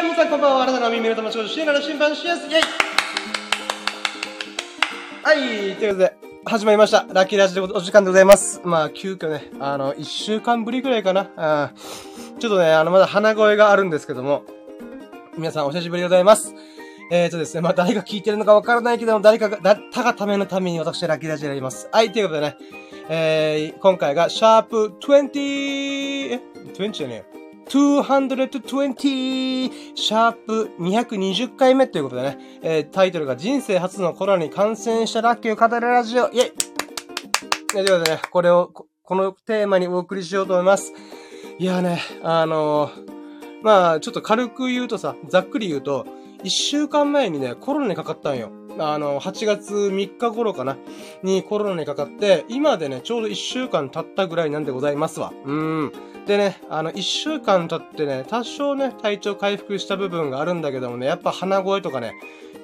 ー皆さんこんばんは、新たな耳の友達、シエラの審判しやす、イェイはい、ということで、始まりました。ラッキーラジオお時間でございます。まあ、急遽ね、あの、一週間ぶりくらいかな。あちょっとね、あの、まだ鼻声があるんですけども、皆さんお久しぶりでございます。えーとですね、まあ、誰が聞いてるのかわからないけども、誰かが、だ、他がためのために私ラッキーラジオやります。はい、ということでね、えー、今回が、シャープ20、え ?20 じゃねえ 220! シャープ220回目ということでね、えー、タイトルが人生初のコロナに感染したラッキーを語るラジオ、イェイということでね、これを、このテーマにお送りしようと思います。いやね、あのー、まあ、ちょっと軽く言うとさ、ざっくり言うと、一週間前にね、コロナにかかったんよ。あの、8月3日頃かな、にコロナにかかって、今でね、ちょうど1週間経ったぐらいなんでございます。わ。うん。でね、あの、1週間経ってね、多少ね、体調回復した部分があるんだけどもね、やっぱ鼻声とかね、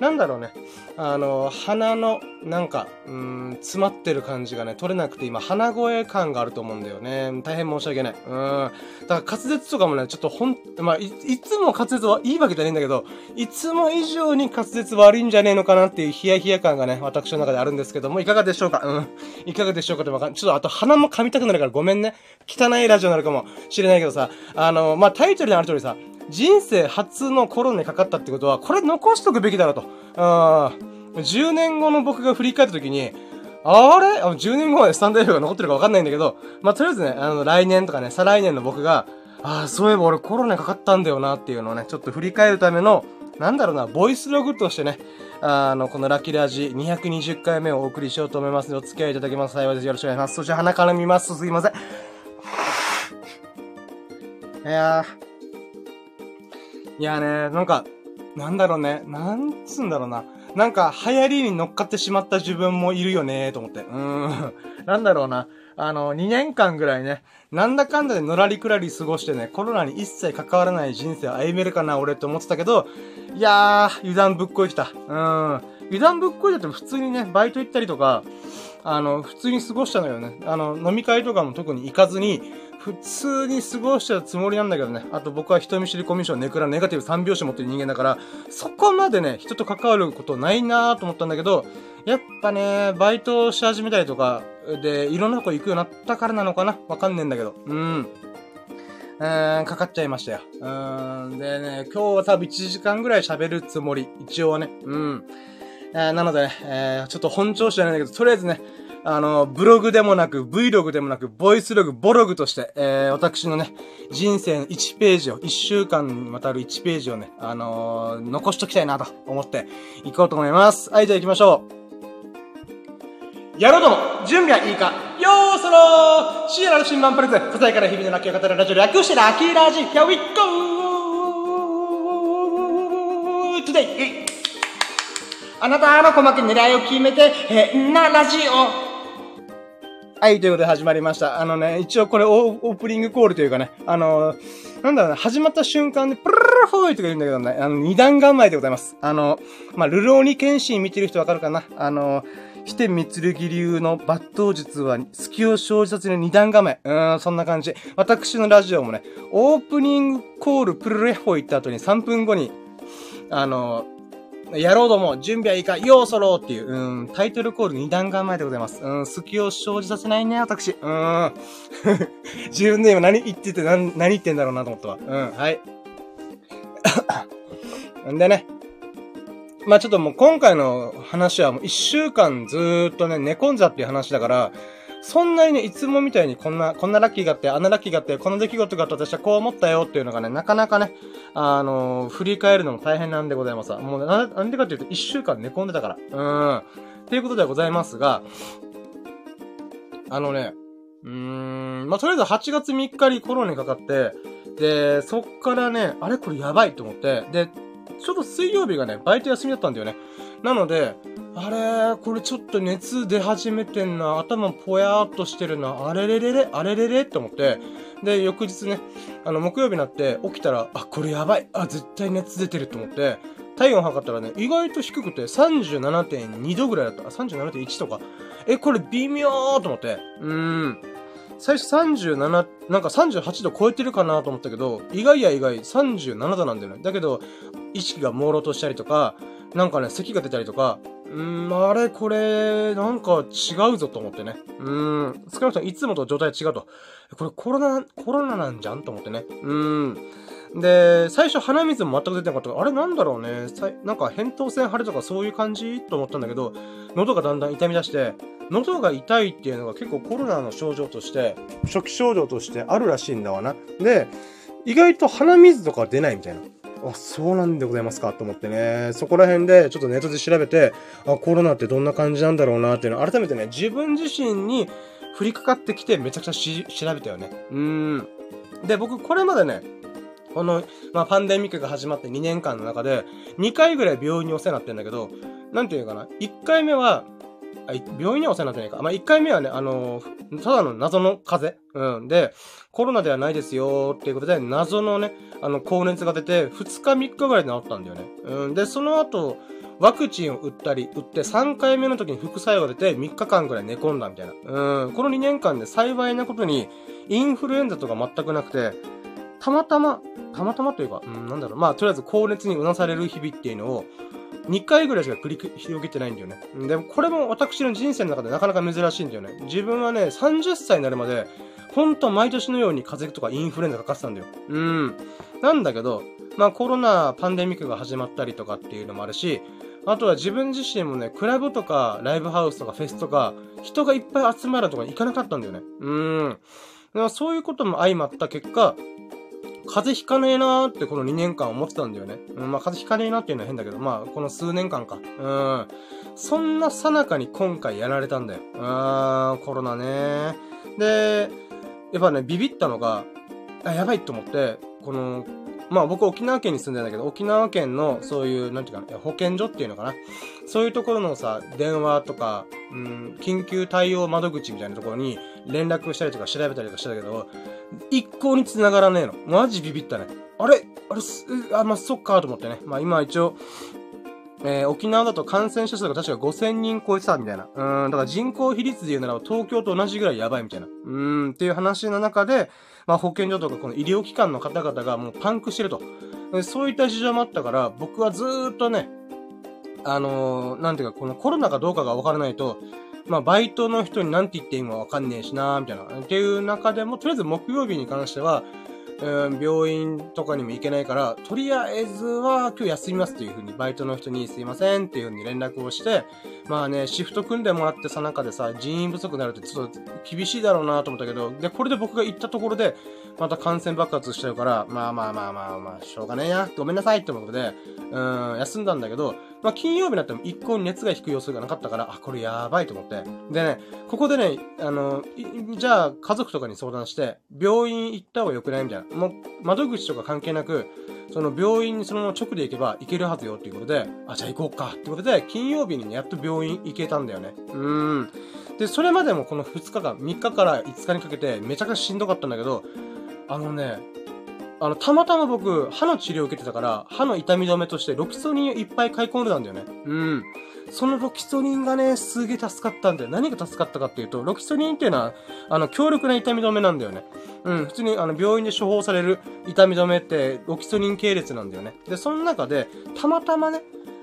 なんだろうね。あの、鼻の、なんか、うん、詰まってる感じがね、取れなくて今、鼻声感があると思うんだよね。大変申し訳ない。うん。だから滑舌とかもね、ちょっとほん、まあ、い、いつも滑舌はいいわけじゃないんだけど、いつも以上に滑舌悪いんじゃねえのかなっていうヒヤヒヤ感がね、私の中であるんですけども、いかがでしょうか？うん。いかがでしょうかってわかんちょっとあと鼻も噛みたくなるからごめんね。汚いラジオになるかもしれないけどさ、あの、まあ、タイトルにある通りさ、人生初のコロナにかかったってことは、これ残しとくべきだろうと。あ10年後の僕が振り返った時に、あれ？あ ?10 年後までスタンド F が残ってるかわかんないんだけど、まあ、とりあえずね、あの、来年とかね、再来年の僕が、ああ、そういえば俺コロナかかったんだよなっていうのをね、ちょっと振り返るための、なんだろうな、ボイスログとしてね、あの、このラッキーラジ220回目をお送りしようと思いますので、お付き合いいただけます幸いです。よろしくお願いします。そして鼻から見ますすいません。いやー、いやね、なんか、なんだろうね、なんつうんだろうな。なんか、流行りに乗っかってしまった自分もいるよねと思って。うーん。なんだろうな。あの、2年間ぐらいね、なんだかんだでのらりくらり過ごしてね、コロナに一切関わらない人生を歩めるかな、俺って思ってたけど、いやー、油断ぶっこいきた。うん。油断ぶっこいだって普通にね、バイト行ったりとか、あの、普通に過ごしたのよね。あの、飲み会とかも特に行かずに、普通に過ごしたつもりなんだけどね。あと僕は人見知りコミュ障ネクラネガティブ3拍子持ってる人間だから、そこまでね、人と関わることないなーと思ったんだけど、やっぱね、バイトし始めたりとか、で、いろんなとこ行くようになったからなのかなわかんねえんだけど。うん。うーん、かかっちゃいましたよ。うーん。でね、今日は多分1時間ぐらい喋るつもり。一応はね。うん。えー、なのでね、えー、ちょっと本調子じゃないんだけど、とりあえずね、あの、ブログでもなく、Vlog でもなく、ボイスログ、ボログとして、えー、私のね、人生の1ページを、1週間にわたる1ページをね、あのー、残しときたいなと思っていこうと思います。はい、じゃあ行きましょう。やろうとも、準備はいいかよーそろーシエラの新版プレゼン、答えから日々のラッキーを語るラジオ略してラッキーラジ Here we go! Today! あなたの鼓膜狙いを決めて変なラジオはい、ということで始まりました。あのね、一応これオープニングコールというかね、あのなんだろうな、始まった瞬間で、プルルルフォイとか言うんだけどね、あの、二段構えでございます。あの、まあ、ルローニケンシン見てる人わかるかなあの、ひてみつるぎ流の抜刀術は、隙を生じさせる二段構え。うーん、そんな感じ。私のラジオもね、オープニングコールプルルレフォ行った後に3分後に、あの、やろうとも、準備はいいか、ようそろうっていう、うん、タイトルコール2段構えでございます。うん、隙を生じさせないね、私。うん。自分で今何言ってて何、何言ってんだろうなと思ったわ。うん、はい。ん でね。まあちょっともう今回の話はもう一週間ずーっとね、寝込んじゃっていう話だから、そんなにね、いつもみたいにこんな、こんなラッキーがあって、あんなラッキーがあって、この出来事があって私はこう思ったよっていうのがね、なかなかね、あのー、振り返るのも大変なんでございます。もうな、なんでかっていうと、一週間寝込んでたから。うん。っていうことではございますが、あのね、うーん、まあ、とりあえず8月3日にコロナにかかって、で、そっからね、あれ？これやばいと思って、で、ちょっと水曜日がね、バイト休みだったんだよね。なので、あれこれちょっと熱出始めてんな。頭ぽやーっとしてるな。あれれれれあれれれって思って。で、翌日ね、あの、木曜日になって起きたら、あ、これやばい。あ、絶対熱出てると思って、体温測ったらね、意外と低くて37.2度ぐらいだった。37.1とか。え、これ微妙ーと思って。うーん。最初37、なんか38度超えてるかなと思ったけど、意外や意外37度なんだよね。だけど、意識が朦朧としたりとか、なんかね、咳が出たりとか、うーん、あれ、これ、なんか違うぞと思ってね。うーん、少なくともいつもと状態違うと。これコロナ、コロナなんじゃんと思ってね。うーん。で、最初鼻水も全く出てなかったから、あれなんだろうね。なんか扁桃腺腫れとかそういう感じと思ったんだけど、喉がだんだん痛み出して、喉が痛いっていうのが結構コロナの症状として、初期症状としてあるらしいんだわな。で、意外と鼻水とか出ないみたいな。あ、そうなんでございますかと思ってね。そこら辺でちょっとネットで調べて、あ、コロナってどんな感じなんだろうなっていうのを改めてね、自分自身に降りかかってきてめちゃくちゃ調べたよね。うーん。で、僕これまでね、この、まあ、パンデミックが始まって2年間の中で、2回ぐらい病院にお世話になってんだけど、なんていうかな、1回目は、病院にはお世話になってないか。まあ、1回目はね、あのー、ただの謎の風邪。うん。で、コロナではないですよっていうことで、謎のね、あの、高熱が出て、2日3日ぐらいで治ったんだよね。うん。で、その後、ワクチンを打ったり、打って3回目の時に副作用が出て3日間ぐらい寝込んだみたいな。うん。この2年間で幸いなことに、インフルエンザとか全くなくて、たまたま、たまたまというか、うん、なんだろう、まあ、とりあえず高熱にうなされる日々っていうのを、2回ぐらいしか繰り広げてないんだよね。でも、これも私の人生の中でなかなか珍しいんだよね。自分はね、30歳になるまで、ほんと毎年のように風邪とかインフルエンザかかってたんだよ。うん。なんだけど、まあコロナ、パンデミックが始まったりとかっていうのもあるし、あとは自分自身もね、クラブとか、ライブハウスとか、フェスとか、人がいっぱい集まるとか行かなかったんだよね。うん。そういうことも相まった結果、風邪ひかねえなーってこの2年間思ってたんだよね。うん、まあ風邪ひかねえなっていうのは変だけど、まあこの数年間か。うん。そんなさなかに今回やられたんだよ。うーん、コロナねで、やっぱね、ビビったのが、あ、やばいと思って、この、まあ僕沖縄県に住んでんだけど、沖縄県のそういう、なんていうかな、保健所っていうのかな。そういうところのさ、電話とか、うん、緊急対応窓口みたいなところに連絡したりとか調べたりとかしてたけど、一向に繋がらねえの。マジビビったね。あれ？あれあ、まあ、そっかと思ってね。まあ今一応、えー、沖縄だと感染者数が確か5000人超えてたみたいな。うん、だから人口比率で言うならば東京と同じぐらいやばいみたいな。うん、っていう話の中で、まあ保健所とかこの医療機関の方々がもうパンクしてると。そういった事情もあったから、僕はずーっとね、あのー、なんていうか、このコロナかどうかがわからないと、まあ、バイトの人に何て言っていいのかわかんねえしなーみたいな。っていう中でも、とりあえず木曜日に関しては、うん、病院とかにも行けないから、とりあえずは今日休みますっていう風に、バイトの人にすいませんっていう風に連絡をして、まあね、シフト組んでもらってさ、中でさ、人員不足になるとちょっと厳しいだろうなと思ったけど、で、これで僕が行ったところで、また感染爆発しちゃうから、まあまあまあまあまあ、しょうがねえや、ごめんなさいってことで、うん、休んだんだけど、まあ、金曜日になっても一向に熱が低い様子がなかったから、あ、これやばいと思って。でね、ここでね、あの、じゃあ家族とかに相談して、病院行った方が良くないみたいな。もう、窓口とか関係なく、その病院にそのまま直で行けば行けるはずよっていうことで、あ、じゃあ行こうかってことで、金曜日にね、やっと病院行けたんだよね。うーん。で、それまでもこの2日間、3日から5日にかけてめちゃくちゃしんどかったんだけど、あのね、あの、たまたま僕、歯の治療を受けてたから、歯の痛み止めとしてロキソニンをいっぱい買い込んでたんだよね。うん。そのロキソニンがね、すげえ助かったんだよ。何が助かったかっていうと、ロキソニンっていうのは、あの、強力な痛み止めなんだよね。うん、普通にあの、病院で処方される痛み止めって、ロキソニン系列なんだよね。で、その中で、たまたまね、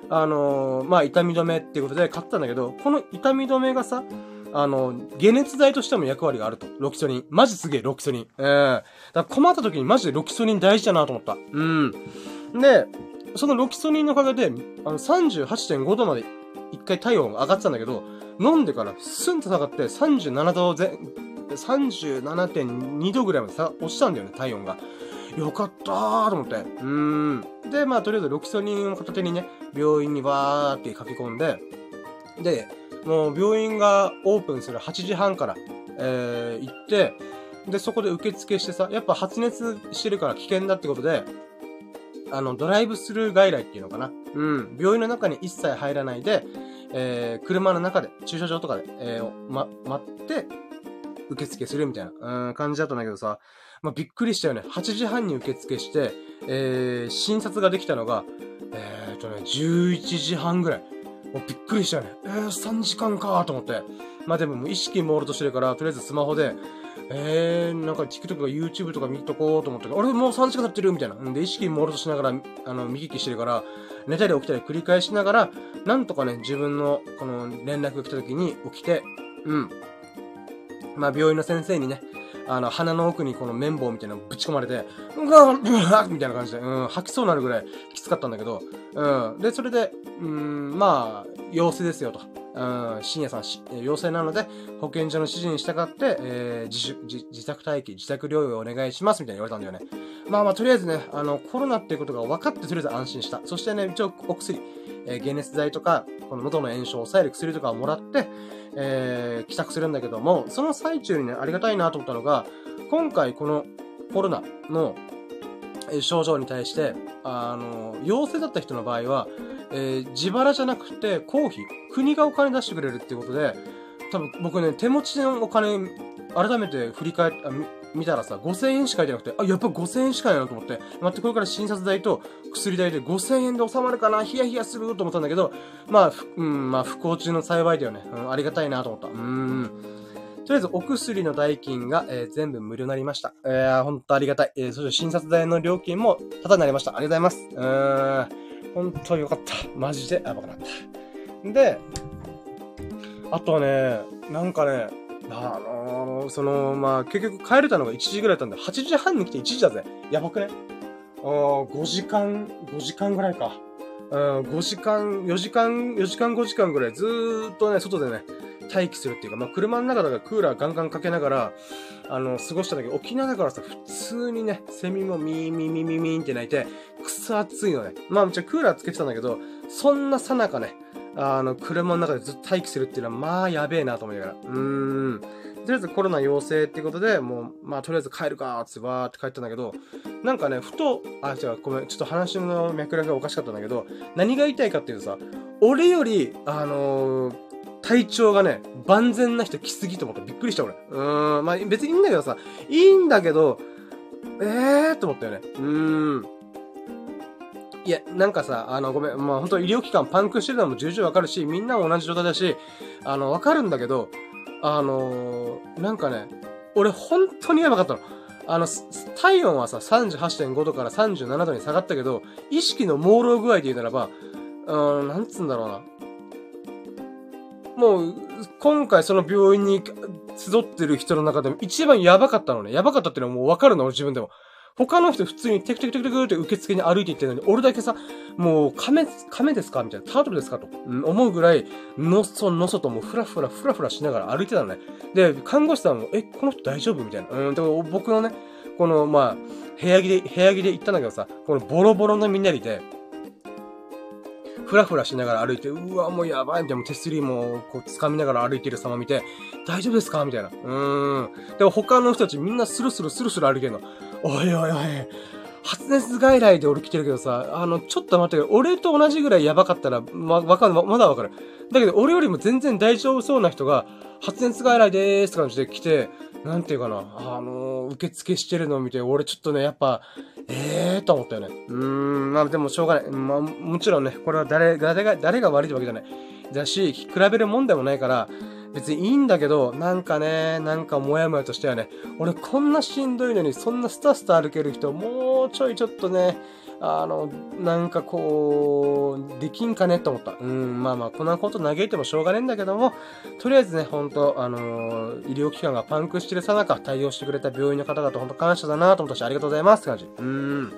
あのー、まあ、痛み止めっていうことで買ったんだけど、この痛み止めがさ、あの、解熱剤としても役割があると。ロキソニン。マジすげえ、ロキソニン。ええー、だから困った時にマジでロキソニン大事だなと思った。うん。で、そのロキソニンのおかげで、あの、38.5度まで一回体温が上がってたんだけど、飲んでからスンと下がって37度前、37.2度ぐらいまでさ、落ちたんだよね、体温が。よかったーと思って。うーん。で、まあ、とりあえずロキソニンを片手にね、病院にわーって書き込んで、で、もう病院がオープンする8時半から、えー、行って、で、そこで受付してさ、やっぱ発熱してるから危険だってことで、あの、ドライブスルー外来っていうのかな。うん。病院の中に一切入らないで、えー、車の中で、駐車場とかで、えー、ま、待って、受付するみたいな、うん、感じだったんだけどさ、まあ、びっくりしたよね。8時半に受付して、えー、診察ができたのが、えーとね、11時半ぐらい。もうびっくりしたよね。えー、3時間かと思って。まあでもも意識朦朧としてるから、とりあえずスマホで、えー、なんか TikTok とか YouTube とか見とこうと思ったけど、俺もう3時間経ってるみたいな。んで、意識朦朧としながら、あの、見聞きしてるから、寝たり起きたり繰り返しながら、なんとかね、自分の、この連絡が来た時に起きて、うん。まあ、病院の先生にね、あの、鼻の奥にこの綿棒みたいなのぶち込まれて、うわうわみたいな感じで、うん、吐きそうになるぐらいきつかったんだけど、うん。で、それで、うん、まあ、陽性ですよと。うん、深夜さん陽性なので、保健所の指示に従って、えー、自主自、自宅待機、自宅療養をお願いしますみたいに言われたんだよね。まあまあ、とりあえずね、あの、コロナっていうことが分かって、とりあえず安心した。そしてね、一応、お薬、えー、解熱剤とか、この喉の炎症を抑える薬とかをもらって、えー、帰宅するんだけども、その最中にね、ありがたいなと思ったのが、今回このコロナの症状に対して、あの、陽性だった人の場合は、えー、自腹じゃなくて公費、国がお金出してくれるっていうことで、多分僕ね、手持ちのお金、改めて振り返っ、見たらさ、5000円しか入ってなくて、あ、やっぱ5000円しかないなと思って、待って、これから診察代と薬代で5000円で収まるかなヒヤヒヤすると思ったんだけど、まあ、うん、まあ、不幸中の幸いだよね。うん、ありがたいなと思った。うん。とりあえず、お薬の代金が、えー、全部無料になりました。えー、ほんとありがたい。えー、そして診察代の料金もタダになりました。ありがとうございます。うーん。ほんとよかった。マジでやばくなった。で、あとはね、なんかね、あのー、その、まあ、結局帰れたのが1時ぐらいだったんで、8時半に来て1時だぜ。やばくね？あ5時間、5時間ぐらいか。うん、5時間、4時間、4時間5時間ぐらいずーっとね、外でね、待機するっていうか、まあ、車の中だからクーラーガンガンかけながら、あの、過ごしたんだけど、沖縄だからさ、普通にね、セミもミーミーミーミーミーって鳴いて、くそ暑いのね。まあ、もちろんクーラーつけてたんだけど、そんなさなかね、あの、車の中でずっと待機するっていうのは、まあ、やべえなと思いながら。うーん。とりあえずコロナ陽性っていうことで、もう、まあ、とりあえず帰るかーってわーって帰ったんだけど、なんかね、ふと、あ、違う、ごめん、ちょっと話の脈絡がおかしかったんだけど、何が言いたいかっていうとさ、俺より、あのー、体調がね、万全な人来すぎと思ったびっくりした俺。うーん、まあ別にいいんだけどさ、いいんだけど、えーと思ったよね。うーん。いや、なんかさ、あの、ごめん、まあ本当医療機関パンクしてるのも重々わかるし、みんなも同じ状態だし、あの、わかるんだけど、あのー、なんかね、俺本当にやばかったの。あの、体温はさ、38.5度から37度に下がったけど、意識の朦朧具合で言うならば、うん、なんつうんだろうな。もう、今回その病院に集ってる人の中でも一番やばかったのね。やばかったっていうのはもうわかるの、自分でも。他の人普通にテクテクテクテクって受付に歩いていってるのに、俺だけさ、もう、亀、亀ですか？みたいな、タートルですか？と、うん、思うぐらい、のそのそともうふらふらふらふらしながら歩いてたのね。で、看護師さんも、え、この人大丈夫？みたいな。うん、でも僕のね、この、まあ、部屋着で、部屋着で行ったんだけどさ、このボロボロのみんなでいて、ふらふらしながら歩いて、うわ、もうやばいみたいな、手すりもこう掴みながら歩いてる様見て、大丈夫ですか？みたいな。うーん。でも他の人たちみんなスルスルスルスル歩いてんの。おいおいおい。発熱外来で俺来てるけどさ、あの、ちょっと待って俺と同じぐらいやばかったら、ま、わかる、まだわかる。だけど、俺よりも全然大丈夫そうな人が、発熱外来でーすって感じで来て、なんていうかな、あのー、受付してるのを見て、俺ちょっとね、やっぱ、ええーと思ったよね。うーん、まあでもしょうがない。まあ、もちろんね、これは誰、誰が、誰が悪いってわけじゃない。だし、比べるもんでもないから、別にいいんだけど、なんかね、なんかもやもやとしてはね、俺こんなしんどいのに、そんなスタスタ歩ける人、もうちょいちょっとね、あの、なんかこう、できんかねと思った。うん、まあまあ、こんなこと嘆いてもしょうがねえんだけども、とりあえずね、ほんと、あのー、医療機関がパンクしてるさなか対応してくれた病院の方々、ほんと感謝だなと思ったし、ありがとうございますって感じ。うん。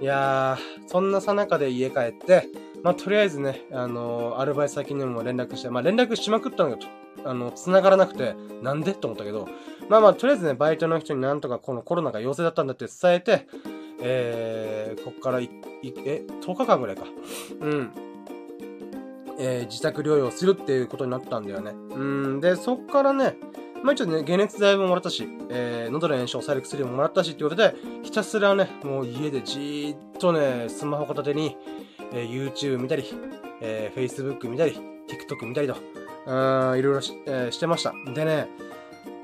いやー、そんなさなかで家帰って、まあ、とりあえずね、あのー、アルバイト先にも連絡して、まあ、連絡しまくったのが、あの、繋がらなくて、なんで？と思ったけど、まあまあ、とりあえずね、バイトの人になんとかこのコロナが陽性だったんだって伝えて、えー、こっからい、い、え、10日間ぐらいか。うん。えー、自宅療養するっていうことになったんだよね。うん。で、そっからね、まあ一応ね、解熱剤ももらったし、えー、喉の炎症を抑える薬ももらったしっていうことで、ひたすらね、もう家でじーっとね、スマホ片手に、えー、YouTube 見たり、えー、Facebook 見たり、TikTok 見たりと、うん、いろいろし,、え、してました。でね、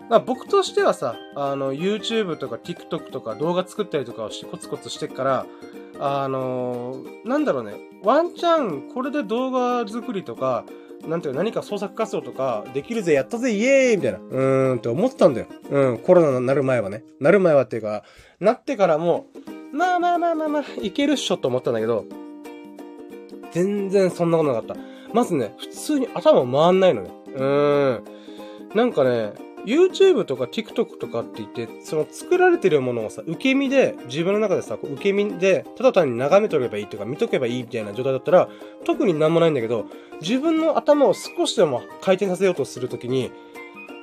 まあ僕としてはさ、あの、YouTube とか TikTok とか動画作ったりとかをしてコツコツしてっから、あのー、なんだろうね、ワンチャン、これで動画作りとか、なんていうか何か創作活動とかできるぜ、やったぜ、イエーイみたいな、うーんって思ってたんだよ。うん、コロナになる前はね。なる前はっていうか、なってからも、まあまあまあまあまあ、いけるっしょと思ったんだけど、全然そんなことなかった。まずね、普通に頭回んないのね。うーん。なんかね、YouTube とか TikTok とかって言って、その作られてるものをさ、受け身で、自分の中でさ、受け身で、ただ単に眺めとけばいいとか、見とけばいいみたいな状態だったら、特になんもないんだけど、自分の頭を少しでも回転させようとするときに、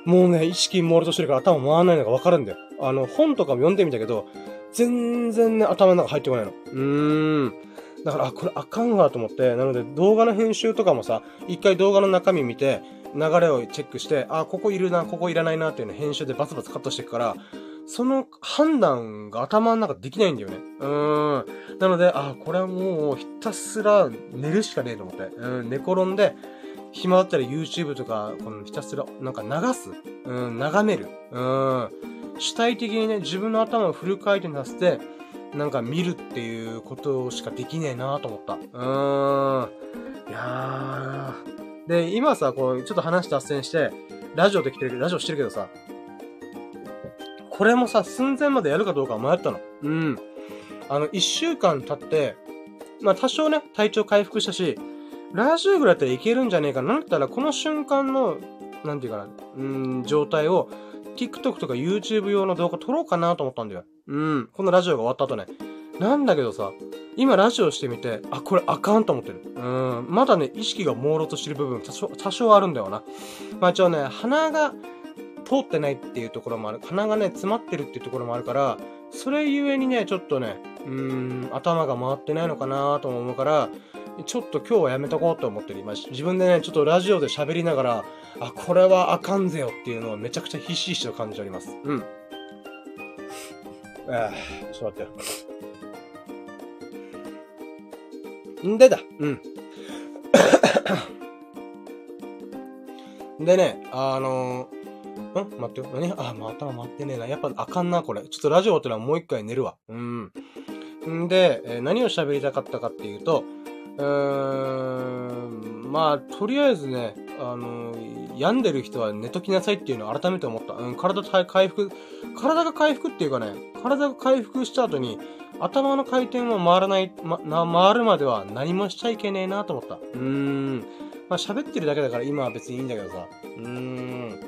もうね、意識朦朧としてるから頭回らないのがわかるんだよ。あの、本とかも読んでみたけど、全然ね、頭の中入ってこないの。うーん。だから、あ、これあかんわと思って、なので動画の編集とかもさ、一回動画の中身見て、流れをチェックして、あ、ここいるな、ここいらないなっていうの編集でバツバツカットしていくから、その判断が頭の中できないんだよね。うーん。なので、あ、これはもうひたすら寝るしかねえと思って。うん、寝転んで、暇だったら YouTube とか、このひたすら、なんか流す。うん、眺める。うん。主体的にね、自分の頭をフル回転させて、なんか見るっていうことしかできねえなと思った。うーん。いやー。で、今さ、こう、ちょっと話脱線して、ラジオできてるけど、ラジオしてるけどさ、これもさ、寸前までやるかどうか迷ったの。うん。あの、一週間経って、まあ多少ね、体調回復したし、ラジオぐらいだったらいけるんじゃねえかな。なんだったら、この瞬間の、なんていうかな、うん、状態を、TikTok とか YouTube 用の動画撮ろうかなと思ったんだよ。うん。このラジオが終わった後ね。なんだけどさ、今ラジオしてみて、あ、これあかんと思ってる。うん。まだね、意識が朦朧としてる部分多少、多少あるんだよな。まあ一応ね、鼻が通ってないっていうところもある。鼻がね、詰まってるっていうところもあるから、それゆえにね、ちょっとね、うーん、頭が回ってないのかなと思うから、ちょっと今日はやめとこうと思ってる。今、自分でね、ちょっとラジオで喋りながら、あ、これはあかんぜよっていうのをめちゃくちゃひしひしと感じております。うん。ああ、ちょっと待ってよ。んでだ？うん。でね、あのー、ん？待ってよ。何？あ、また回ってねえな。やっぱあかんな、これ。ちょっとラジオってのはもう一回寝るわ。うん。んで、えー、何を喋りたかったかっていうと、うーん、まあ、とりあえずね、あのー、病んでる人は寝ときなさいっていうのを改めて思った。うん、体回復、体が回復っていうかね、体が回復した後に、頭の回転は回らない、ま、な、回るまでは何もしちゃいけねえなと思った。うーん。まあ、喋ってるだけだから今は別にいいんだけどさ。うーん。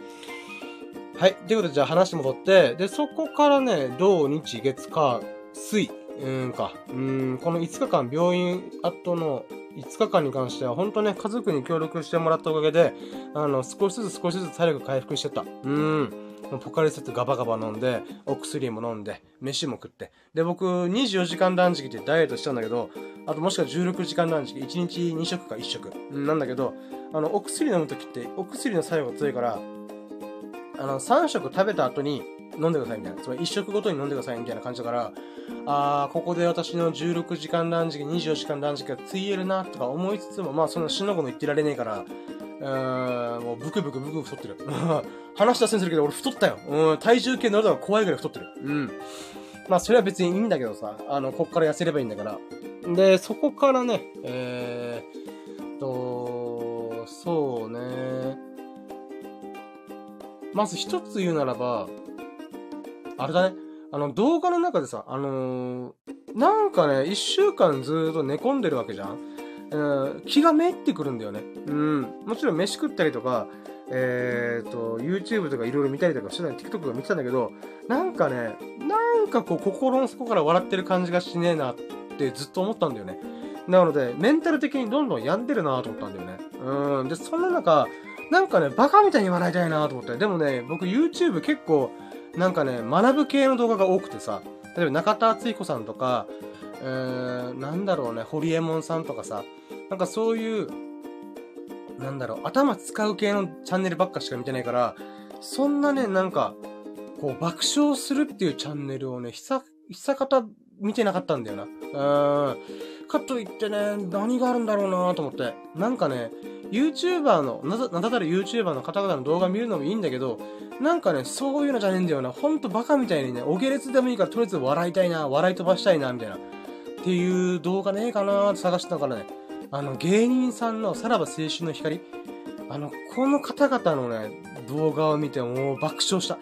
はい。ということで、じゃあ話戻って、で、そこからね、土日月火水。うんか、うん、この5日間、病院後の5日間に関しては、本当ね、家族に協力してもらったおかげで、あの、少しずつ少しずつ体力回復してた。うん。ポカリスエットガバガバ飲んで、お薬も飲んで、飯も食って。で、僕、24時間断食ってダイエットしたんだけど、あともしくは16時間断食、1日2食か1食。なんだけど、あの、お薬飲むときって、お薬の作用が強いから、あの、3食食べた後に、飲んでくださいみたいな。つまり一食ごとに飲んでくださいみたいな感じだから、あー、ここで私の16時間断食、24時間断食がついえるな、とか思いつつも、まあそんな死の子の言ってられねえから、うーん、もうブクブクブク太ってる。話したせんするけど俺太ったよ。うん、体重計乗るのが怖いぐらい太ってる。うん。まあそれは別にいいんだけどさ、あの、こっから痩せればいいんだから。で、そこからね、えー、と、そうね。まず一つ言うならば、あれだね。あの、動画の中でさ、あのー、なんかね、一週間ずーっと寝込んでるわけじゃん。うん、気がめいってくるんだよね。うん。もちろん飯食ったりとか、えーと、YouTube とかいろいろ見たりとかしてた TikTok とか見てたんだけど、なんかね、なんかこう、心の底から笑ってる感じがしねえなってずっと思ったんだよね。なので、メンタル的にどんどん病んでるなと思ったんだよね。うん。で、そんな中、なんかね、バカみたいに笑いたいなと思って。でもね、僕 YouTube 結構、なんかね、学ぶ系の動画が多くてさ、例えば中田敦彦さんとか、えー、なんだろうね、ホリエモンさんとかさ、なんかそういう、なんだろう、頭使う系のチャンネルばっかしか見てないから、そんなね、なんか、こう、爆笑するっていうチャンネルをね、ひさ、ひさかた見てなかったんだよな。うん。かといってね、何があるんだろうなと思って。なんかね、YouTuber の、な、なだたら YouTuber の方々の動画見るのもいいんだけど、なんかね、そういうのじゃねえんだよな。ほんとバカみたいにね、お下劣でもいいからとりあえず笑いたいな、笑い飛ばしたいな、みたいな。っていう動画ねえかなーって探してたからね。あの、芸人さんのさらば青春の光あの、この方々のね、動画を見てもう爆笑した。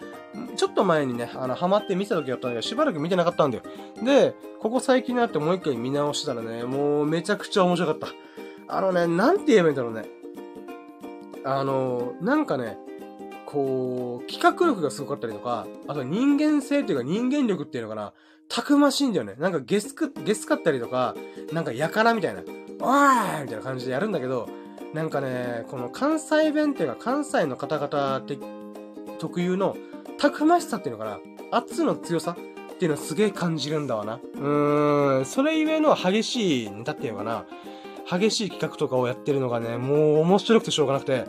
ちょっと前にね、あの、ハマって見た時だったんだけど、しばらく見てなかったんだよ。で、ここ最近になってもう一回見直したらね、もうめちゃくちゃ面白かった。あのね、なんて言えばいいんだろうね。あの、なんかね、こう、企画力がすごかったりとか、あと人間性っていうか人間力っていうのかな、たくましいんだよね。なんかゲスク、ゲスかったりとか、なんかやからみたいな、おーいみたいな感じでやるんだけど、なんかね、この関西弁っていうか関西の方々って特有のたくましさっていうのかな、圧の強さっていうのをすげえ感じるんだわな。うーん、それゆえの激しいネタっていうのかな、激しい企画とかをやってるのがね、もう面白くてしょうがなくて、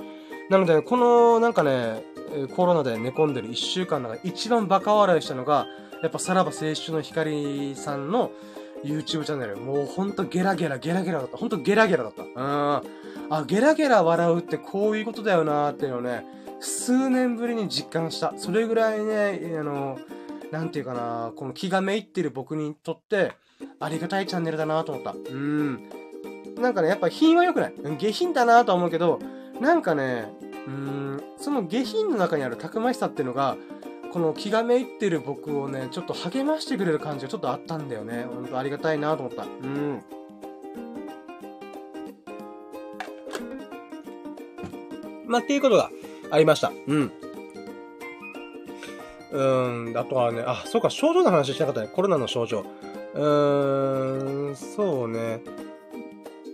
なので、この、なんかね、コロナで寝込んでる一週間の中一番バカ笑いしたのが、やっぱさらば青春の光さんの YouTube チャンネル。もうほんとゲラゲラゲラゲラだった。ほんとゲラゲラだった。うん。あ、ゲラゲラ笑うってこういうことだよなーっていうのをね、数年ぶりに実感した。それぐらいね、あの、なんていうかな、この気がめいってる僕にとって、ありがたいチャンネルだなと思った。うん。なんかね、やっぱ品は良くない。下品だなと思うけど、なんかね、うん、その下品の中にあるたくましさっていうのが、この気がめいってる僕をね、ちょっと励ましてくれる感じがちょっとあったんだよね。ほんとありがたいなと思った。うん。まあ、っていうことがありました。うん。うーん、あとはね、あ、そうか、症状の話しなかったね。コロナの症状。うーん、そうね。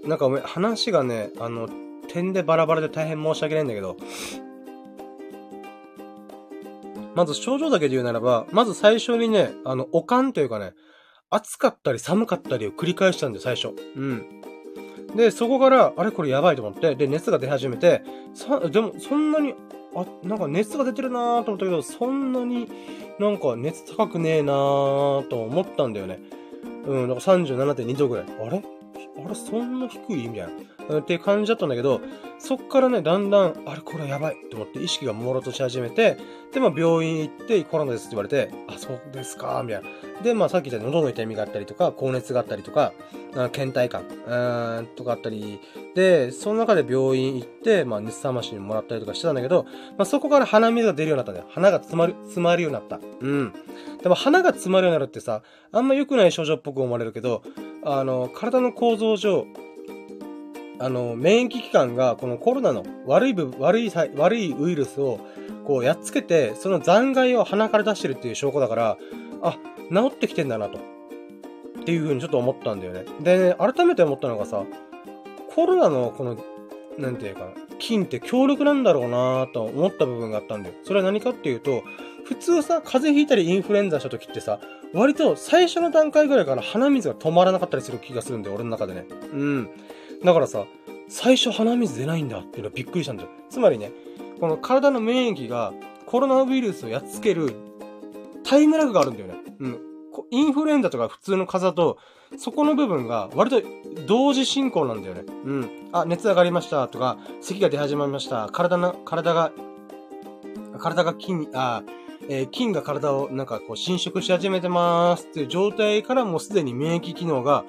なんかおめ話がね、あの、点でバラバラで大変申し訳ないんだけど、まず症状だけで言うならば、まず最初にね、あの、おかんというかね、暑かったり寒かったりを繰り返したんで、最初。うん。で、そこから、あれこれやばいと思って、で、熱が出始めて、さ、でも、そんなに、あ、なんか熱が出てるなーと思ったけど、そんなになんか熱高くねえなーと思ったんだよね。うん、だから37.2度ぐらい。あれ？あれ、そんな低いみたいな。っていう感じだったんだけど、そっからね、だんだん、あれ、これやばいと思って意識が朦朧とし始めて、で、まあ、病院行ってコロナですって言われて、あ、そうですか、みたいな。で、まあ、さっき言った喉の痛みがあったりとか、高熱があったりとか、倦怠感、うん、とかあったり、で、その中で病院行って、まあ、熱冷ましにもらったりとかしてたんだけど、まあ、そこから鼻水が出るようになったんだよ。鼻が詰まる、詰まるようになった。うん。でも鼻が詰まるようになるってさ、あんま良くない症状っぽく思われるけど、あの、体の構造上、あの、免疫機関がこのコロナの悪い部、悪い、悪いウイルスをこうやっつけて、その残骸を鼻から出してるっていう証拠だから、あ、治ってきてんだなと。っていう風にちょっと思ったんだよね。で、ね、改めて思ったのがさ、コロナのこの、なんていうかな、菌って強力なんだろうなと思った部分があったんだよ。それは何かっていうと、普通さ、風邪ひいたりインフルエンザした時ってさ、割と最初の段階ぐらいから鼻水が止まらなかったりする気がするんだよ、俺の中でね。うん。だからさ、最初鼻水出ないんだっていうのはびっくりしたんだよ。つまりね、この体の免疫がコロナウイルスをやっつけるタイムラグがあるんだよね。うん。インフルエンザとか普通の風邪と、そこの部分が割と同時進行なんだよね。うん。あ、熱上がりましたとか、咳が出始まりました。体の、体が、体が筋、あ、えー、菌が体をなんかこう侵食し始めてますっていう状態からもうすでに免疫機能が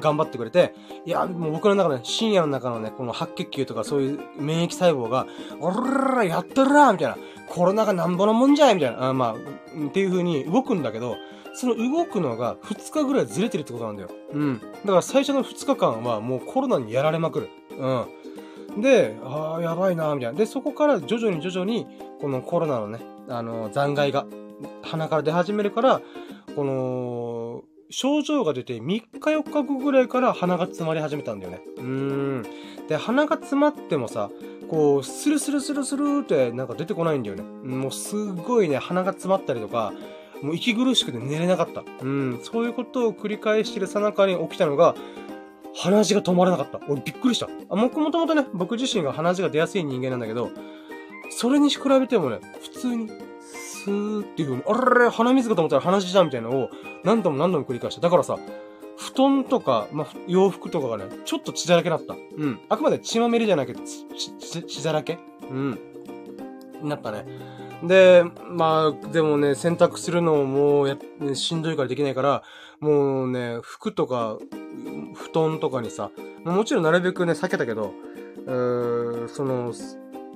頑張ってくれて、いや、もう僕の中の、深夜の中のね、この白血球とかそういう免疫細胞が、おらららやってるなみたいな。コロナがなんぼのもんじゃいみたいな。あまあ、っていう風に動くんだけど、その動くのが2日ぐらいずれてるってことなんだよ。うん。だから最初の2日間はもうコロナにやられまくる。うん。で、ああ、やばいなみたいな。で、そこから徐々に徐々に、このコロナのね、あの、残骸が、鼻から出始めるから、この、症状が出て3日4日後ぐらいから鼻が詰まり始めたんだよね。うーん。で、鼻が詰まってもさ、こう、スルスルスルスルってなんか出てこないんだよね。もうすっごいね、鼻が詰まったりとか、もう息苦しくて寝れなかった。うん。そういうことを繰り返してるさなかに起きたのが、鼻血が止まらなかった。俺びっくりした。あ、僕もともとね、僕自身が鼻血が出やすい人間なんだけど、それに比べてもね、普通に、スーっていう風に、あれ鼻水かと思ったら鼻血じゃんみたいなのを何度も何度も繰り返した。だからさ、布団とか、まあ、洋服とかがね、ちょっと血だらけなった。うん。あくまで血まみれじゃなくて、血、血だらけ？うん。なったね。で、まあ、でもね、洗濯するのもうや、しんどいからできないから、もうね、服とか、布団とかにさ、もちろんなるべくね、避けたけど、うーその、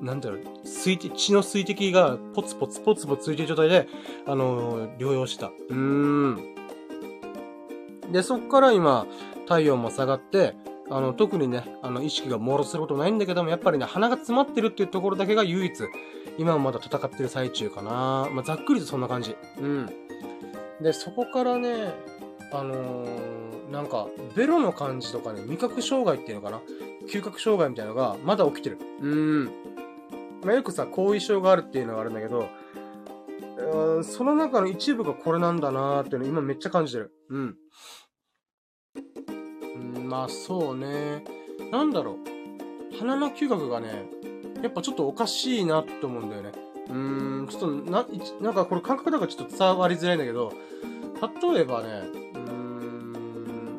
なんだろう、水滴、血の水滴がポツポツポツポツついてる状態で、あのー、療養した。うーん。で、そっから今、体温も下がって、あの、特にね、あの、意識が朦朧することないんだけども、やっぱりね、鼻が詰まってるっていうところだけが唯一、今もまだ戦ってる最中かな。まあ、ざっくりとそんな感じ。うん。で、そこからね、あのー、なんか、ベロの感じとかね、味覚障害っていうのかな？嗅覚障害みたいなのが、まだ起きてる。うん。まあ、よくさ、後遺症があるっていうのがあるんだけど、その中の一部がこれなんだなーっていうの今めっちゃ感じてる。うん。うん、まあそうね。なんだろう。鼻の嗅覚がね、やっぱちょっとおかしいなって思うんだよね。うーん、ちょっとな、なんかこれ感覚だからちょっと伝わりづらいんだけど、例えばね、うーん、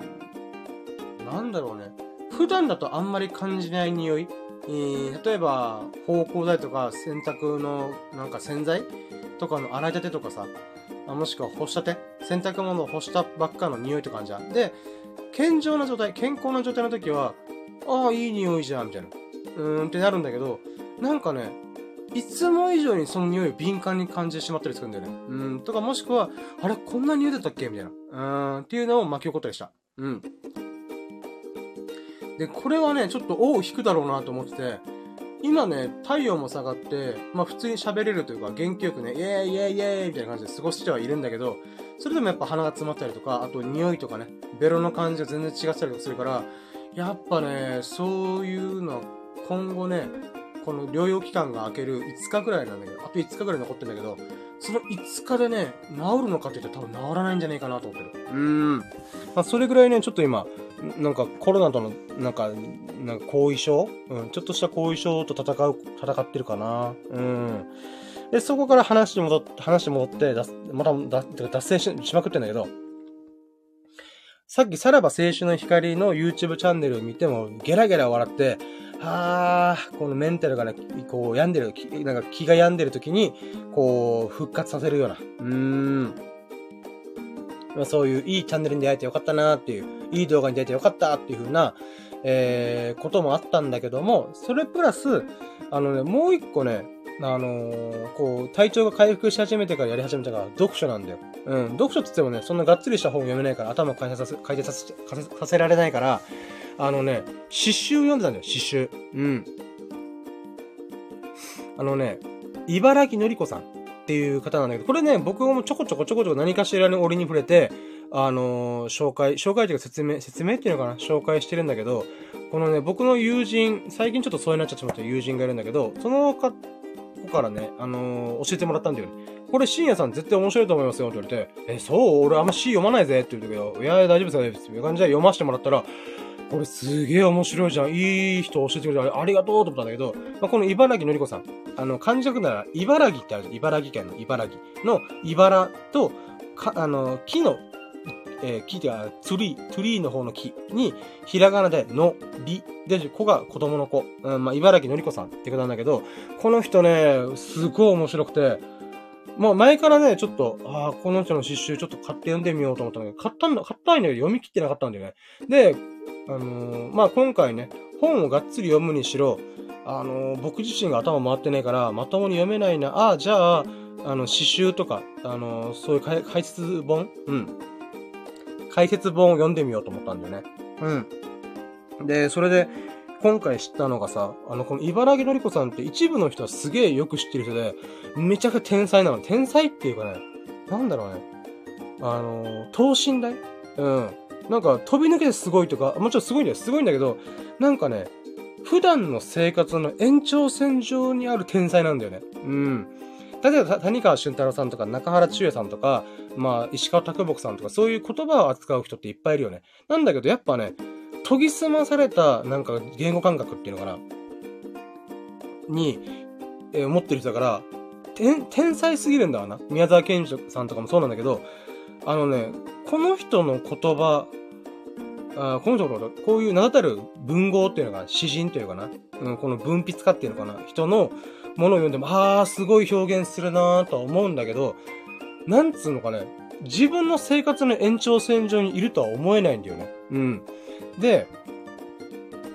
なんだろうね。普段だとあんまり感じない匂い。えー、例えば、芳香剤とか洗濯のなんか洗剤とかの洗いたてとかさ、もしくは干したて？洗濯物を干したばっかの匂いとかあるじゃん。で、健常な状態、健康な状態の時は、ああ、いい匂いじゃん、みたいな。うーんってなるんだけど、なんかね、いつも以上にその匂いを敏感に感じてしまったりするんだよね。うん。とかもしくは、あれ、こんな匂いだったっけ？みたいな。うーん。っていうのを巻き起こったりした。うん。で、これはね、ちょっと尾を引くだろうなと思ってて、今ね、体温も下がって、まあ普通に喋れるというか、元気よくね、イェーイイェーイイェーイみたいな感じで過ごしてはいるんだけど、それでもやっぱ鼻が詰まったりとか、あと匂いとかね、ベロの感じが全然違ったりとかするから、やっぱね、そういうの、今後ね、この療養期間が明ける5日くらいなんだけど、あと5日くらい残ってんだけど、その5日でね、治るのかって言ったら多分治らないんじゃないかなと思ってる。うーん。まあ、それぐらいね、ちょっと今、なんかコロナとの、なんか、なんか後遺症？うん、ちょっとした後遺症と戦う、戦ってるかな。うん。で、そこから話に戻って、話に戻って、だまた、だ、脱線ししまくってんだけど、さっきさらば青春の光の YouTube チャンネルを見ても、ゲラゲラ笑って、あー、このメンタルがね、こう、病んでる、なんか気が病んでる時に、こう、復活させるような、うーん。まあ、そういういいチャンネルに出会えてよかったなっていう、いい動画に出会えてよかったっていう風な、えー、こともあったんだけども、それプラス、あのね、もう一個ね、あのー、こう、体調が回復し始めてからやり始めたから、読書なんだよ。うん。読書って言ってもね、そんながっつりした本読めないから、頭回転させ、回転させ、させられないから、あのね、詩集読んでたんだよ、詩集。うん。あのね、茨城のりこさんっていう方なんだけど、これね、僕もちょこちょこちょこちょこ何かしらに折に触れて、あのー、紹介、紹介というか説明、説明っていうのかな？紹介してるんだけど、このね、僕の友人、最近ちょっとそうになっちゃってしまった友人がいるんだけど、その子からね、あのー、教えてもらったんだよね。これ、深夜さん絶対面白いと思いますよって言われて、え、そう？俺あんま詩読まないぜって言うんだけど、いや、大丈夫です、大丈夫です。いう感じで読ませてもらったら、これすげえ面白いじゃん。いい人教えてくれてありがとうと思ったんだけど、まあ、この茨城のりこさん。あの、漢字書くなら、茨城ってあるじゃん。茨城県の茨城の茨と、か、あの、木の、えー、木っては、ツリー、ツリーの方の木に、ひらがなで、の、り、で、子が子供の子。うん、まあ、茨城のりこさんって方なんだけど、この人ね、すごい面白くて、まあ前からね、ちょっと、ああ、この人の詩集ちょっと買って読んでみようと思ったんだけど、買ったんだ、買ったんだけど読み切ってなかったんだよね。で、あのー、まあ今回ね、本をがっつり読むにしろ、あのー、僕自身が頭回ってないから、まともに読めないな、ああ、じゃあ、あの、詩集とか、あのー、そういう解説本？うん。解説本を読んでみようと思ったんだよね。うん。で、それで、今回知ったのがさ、あの、この茨城のりこさんって一部の人はすげえよく知ってる人で、めちゃくちゃ天才なの。天才っていうかね、なんだろうね。あの、等身大？うん。なんか飛び抜けてすごいとか、もちろんすごいんだよ。すごいんだけど、なんかね、普段の生活の延長線上にある天才なんだよね。うん。例えば、谷川俊太郎さんとか、中原中也さんとか、まあ、石川拓木さんとか、そういう言葉を扱う人っていっぱいいるよね。なんだけど、やっぱね、研ぎ澄まされた、なんか、言語感覚っていうのかな。に、えー、持ってる人だから、天、天才すぎるんだわな。宮沢賢治さんとかもそうなんだけど、あのね、この人の言葉、あこの人のこ、こういう名だたる文豪っていうのが、詩人というかな、うん、この文筆家っていうのかな、人のものを読んでも、ああ、すごい表現するなーとは思うんだけど、なんつうのかね、自分の生活の延長線上にいるとは思えないんだよね。うん。で、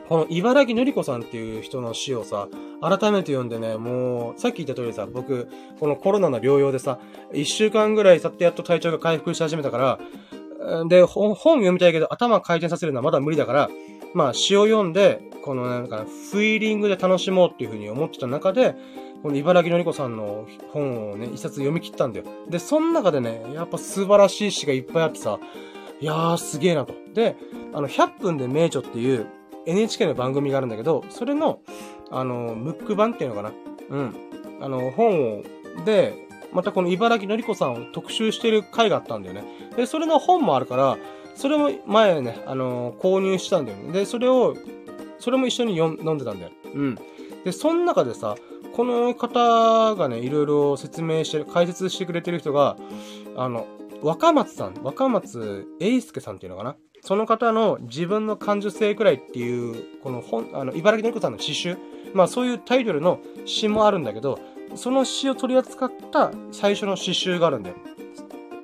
この茨城のりこさんっていう人の詩をさ、改めて読んでね、もう、さっき言った通りさ、僕、このコロナの療養でさ、一週間ぐらい経ってやっと体調が回復し始めたから、で、本読みたいけど頭回転させるのはまだ無理だから、まあ詩を読んで、このなんか、フィーリングで楽しもうっていうふうに思ってた中で、この茨城のりこさんの本をね、一冊読み切ったんだよ。で、その中でね、やっぱ素晴らしい詩がいっぱいあってさ、いやーすげえなと。で、あの、100分で名著っていう NHK の番組があるんだけど、それの、あの、ムック版っていうのかな。うん。あの、本を、で、またこの茨城のりこさんを特集してる回があったんだよね。で、それの本もあるから、それも前ね、あのー、購入したんだよね。で、それを、それも一緒に飲んでたんだよ。うん。で、その中でさ、この方がね、いろいろ説明して、解説してくれてる人が、あの、若松さん、若松英介さんっていうのかな？その方の自分の感受性くらいっていう、この本、あの、茨城のりこさんの詩集、まあそういうタイトルの詩もあるんだけど、その詩を取り扱った最初の詩集があるんだよ。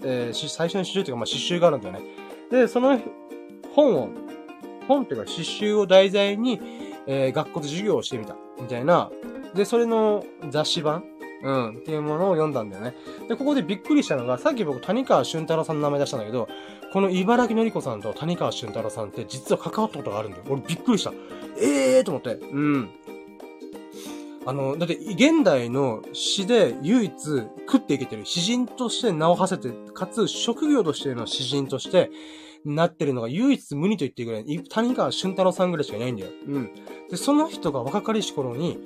えー、最初の詩集っていうか、まあ詩集があるんだよね。で、その本を、本っていうか詩集を題材に、えー、学校で授業をしてみた。みたいな。で、それの雑誌版うん、っていうものを読んだんだよね。で、ここでびっくりしたのが、さっき僕谷川俊太郎さんの名前出したんだけど、この茨城のりこさんと谷川俊太郎さんって実は関わったことがあるんだよ。俺びっくりした。ええーと思って。うん。あの、だって現代の詩で唯一食っていけてる詩人として名を馳せて、かつ職業としての詩人としてなってるのが唯一無二と言っていいぐらい、谷川俊太郎さんぐらいしかいないんだよ。うん。で、その人が若かりし頃に、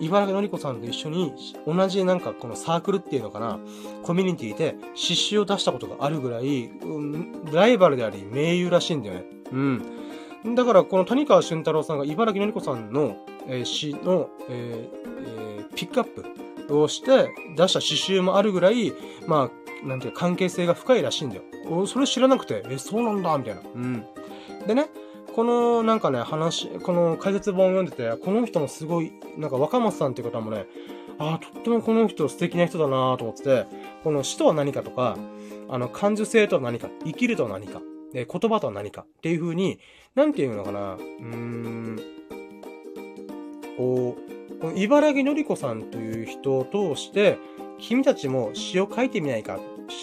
茨城のりこさんと一緒に、同じなんかこのサークルっていうのかな、コミュニティで詩集を出したことがあるぐらい、うん、ライバルであり、名優らしいんだよね。うん。だから、この谷川俊太郎さんが茨城のりこさんの、えー、詩の、えーえー、ピックアップをして出した詩集もあるぐらい、まあ、なんていう関係性が深いらしいんだよ。それ知らなくて、え、そうなんだ、みたいな。うん。でね、このなんかね、話、この解説本を読んでて、この人もすごい、なんか若松さんっていう方もね、ああ、とってもこの人素敵な人だなと思ってて、この死とは何かとか、あの、感受性とは何か、生きるとは何か、で言葉とは何かっていう風に、なんていうのかな、うーん、こう、この茨城のりこさんという人を通して、君たちも詩を書いてみないか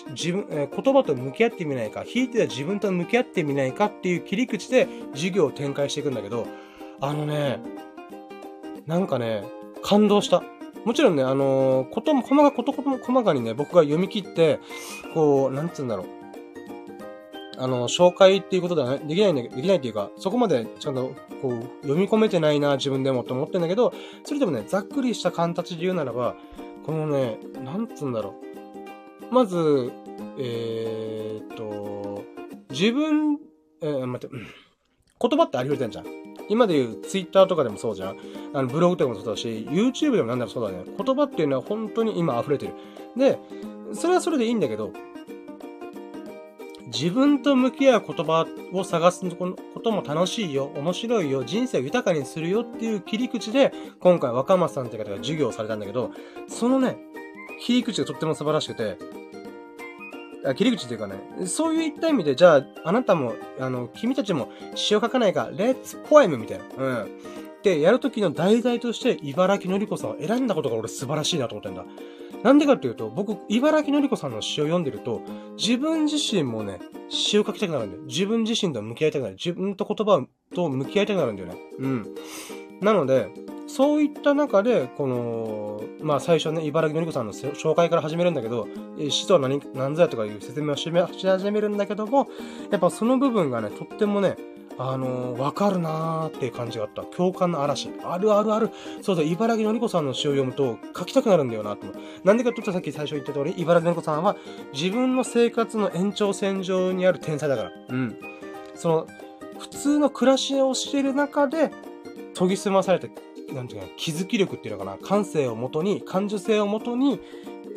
自分、え、言葉と向き合ってみないか、ひいては自分と向き合ってみないかっていう切り口で授業を展開していくんだけど、あのね、なんかね、感動した。もちろんね、あのー、ことも、細か、ことことも細かにね、僕が読み切って、こう、なんつうんだろう。あの、紹介っていうことではできないんだけど、できないっていうか、そこまでちゃんと、こう、読み込めてないな、自分でもって思ってんだけど、それでもね、ざっくりした形で言うならば、このね、なんつうんだろう。まず、えー、っと、自分、えー、待って、言葉ってありふれてんじゃん。今で言うツイッターとかでもそうじゃん。あのブログとかもそうだし、YouTube でもなんだろうそうだね。言葉っていうのは本当に今溢れてる。で、それはそれでいいんだけど、自分と向き合う言葉を探すことも楽しいよ、面白いよ、人生を豊かにするよっていう切り口で、今回若松さんって方が授業をされたんだけど、そのね、切り口がとっても素晴らしくて、あ切り口っていうかね、そういった意味で、じゃあ、あなたも、あの、君たちも詩を書かないか、レッツポエムみたいな。うん。で、やるときの題材として、茨城のりこさんを選んだことが俺素晴らしいなと思ってんだ。なんでかっていうと、僕、茨城のりこさんの詩を読んでると、自分自身もね、詩を書きたくなるんだよ。自分自身と向き合いたくなる。自分と言葉と向き合いたくなるんだよね。うん。なので、そういった中で、この、まあ最初ね、茨城のりこさんの紹介から始めるんだけど、死とは何、何ぞやとかいう説明をし始めるんだけども、やっぱその部分がね、とってもね、あのー、わかるなーっていう感じがあった。共感の嵐。あるあるある。そうだ、茨城のりこさんの詩を読むと書きたくなるんだよなってなんでかって言ったらさっき最初言った通り、茨城のりこさんは自分の生活の延長線上にある天才だから。うん。その、普通の暮らしをしている中で、研ぎ澄まされたなんていうか、気づき力っていうのかな、感性をもとに、感受性をもとに、